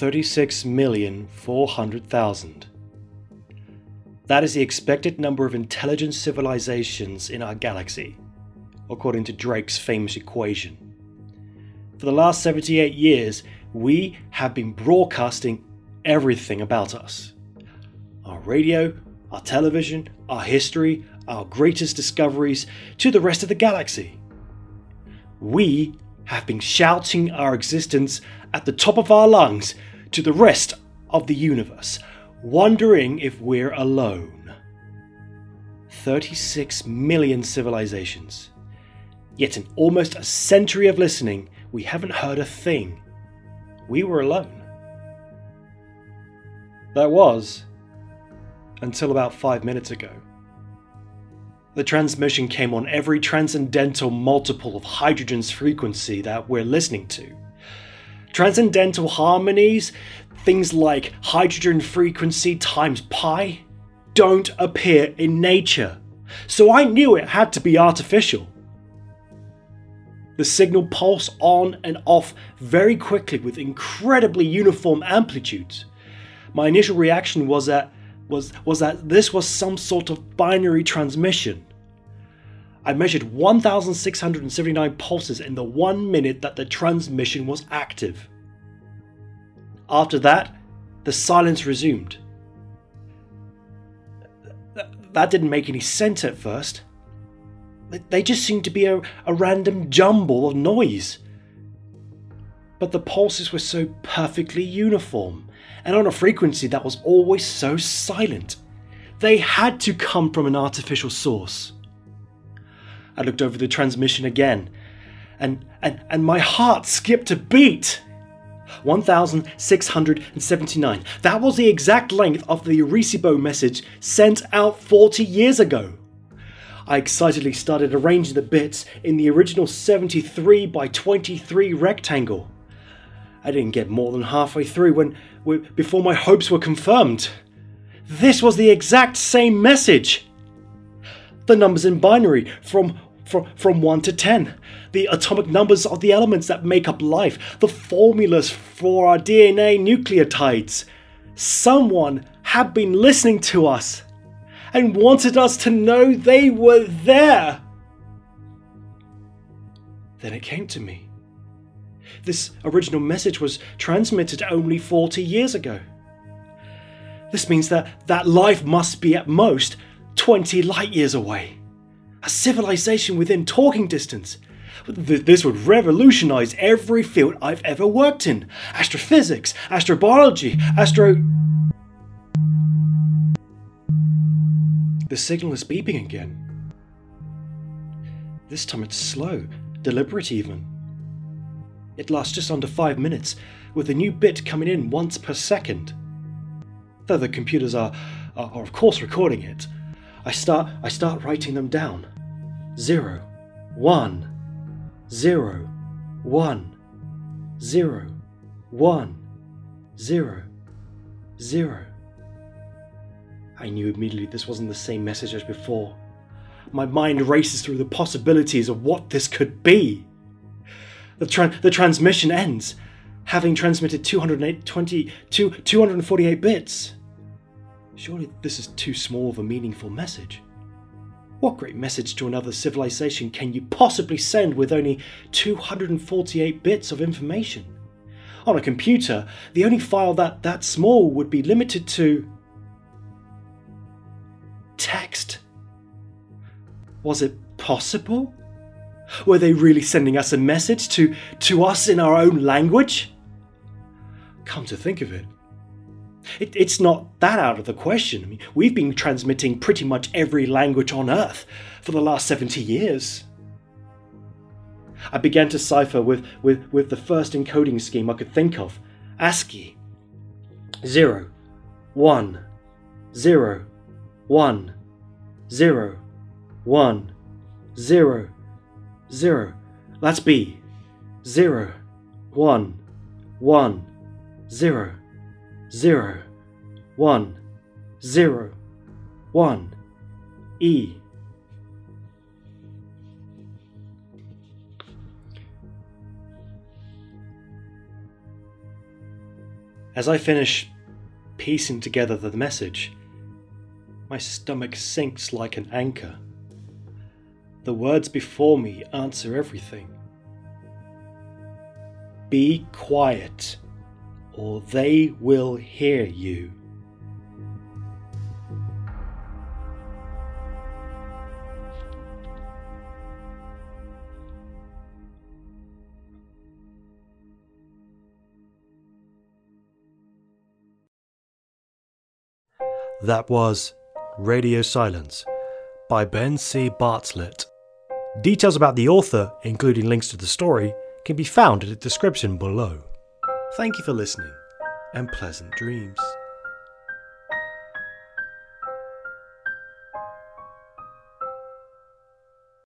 36,400,000. That is the expected number of intelligent civilizations in our galaxy, according to Drake's famous equation. For the last 78 years, we have been broadcasting everything about us our radio, our television, our history, our greatest discoveries to the rest of the galaxy. We have been shouting our existence at the top of our lungs to the rest of the universe, wondering if we're alone. 36 million civilizations. Yet, in almost a century of listening, we haven't heard a thing. We were alone. That was until about five minutes ago. The transmission came on every transcendental multiple of hydrogen's frequency that we're listening to. Transcendental harmonies, things like hydrogen frequency times pi, don't appear in nature, so I knew it had to be artificial. The signal pulsed on and off very quickly with incredibly uniform amplitudes. My initial reaction was that was, was that this was some sort of binary transmission. I measured 1,679 pulses in the one minute that the transmission was active. After that, the silence resumed. That didn't make any sense at first. They just seemed to be a, a random jumble of noise. But the pulses were so perfectly uniform and on a frequency that was always so silent. They had to come from an artificial source. I looked over the transmission again, and, and, and my heart skipped a beat. 1679. That was the exact length of the Arecibo message sent out 40 years ago. I excitedly started arranging the bits in the original 73 by 23 rectangle. I didn't get more than halfway through when before my hopes were confirmed. This was the exact same message. The numbers in binary from from, from 1 to 10, the atomic numbers of the elements that make up life, the formulas for our DNA nucleotides. Someone had been listening to us and wanted us to know they were there. Then it came to me. This original message was transmitted only 40 years ago. This means that that life must be at most 20 light years away. A civilization within talking distance. This would revolutionize every field I've ever worked in astrophysics, astrobiology, astro. The signal is beeping again. This time it's slow, deliberate even. It lasts just under 5 minutes, with a new bit coming in once per second. Though the computers are, are, are of course recording it, I start I start writing them down. Zero, one, zero, one, zero, one, zero, zero. I knew immediately this wasn't the same message as before. My mind races through the possibilities of what this could be. The, tra- the transmission ends, having transmitted 220, 248 bits. Surely this is too small of a meaningful message. What great message to another civilization can you possibly send with only 248 bits of information? On a computer, the only file that that small would be limited to text. Was it possible? Were they really sending us a message to, to us in our own language? Come to think of it, it, it's not that out of the question. I mean, we've been transmitting pretty much every language on Earth for the last 70 years. I began to cipher with, with, with the first encoding scheme I could think of. ASCII. 0, 1, 0, 1, 0, 1, 0, 0. That's B. 0, 1, 1, 0 zero, one, zero, one, E. As I finish piecing together the message, my stomach sinks like an anchor. The words before me answer everything. Be quiet, or they will hear you. That was Radio Silence by Ben C. Bartlett. Details about the author, including links to the story, can be found in the description below. Thank you for listening and pleasant dreams.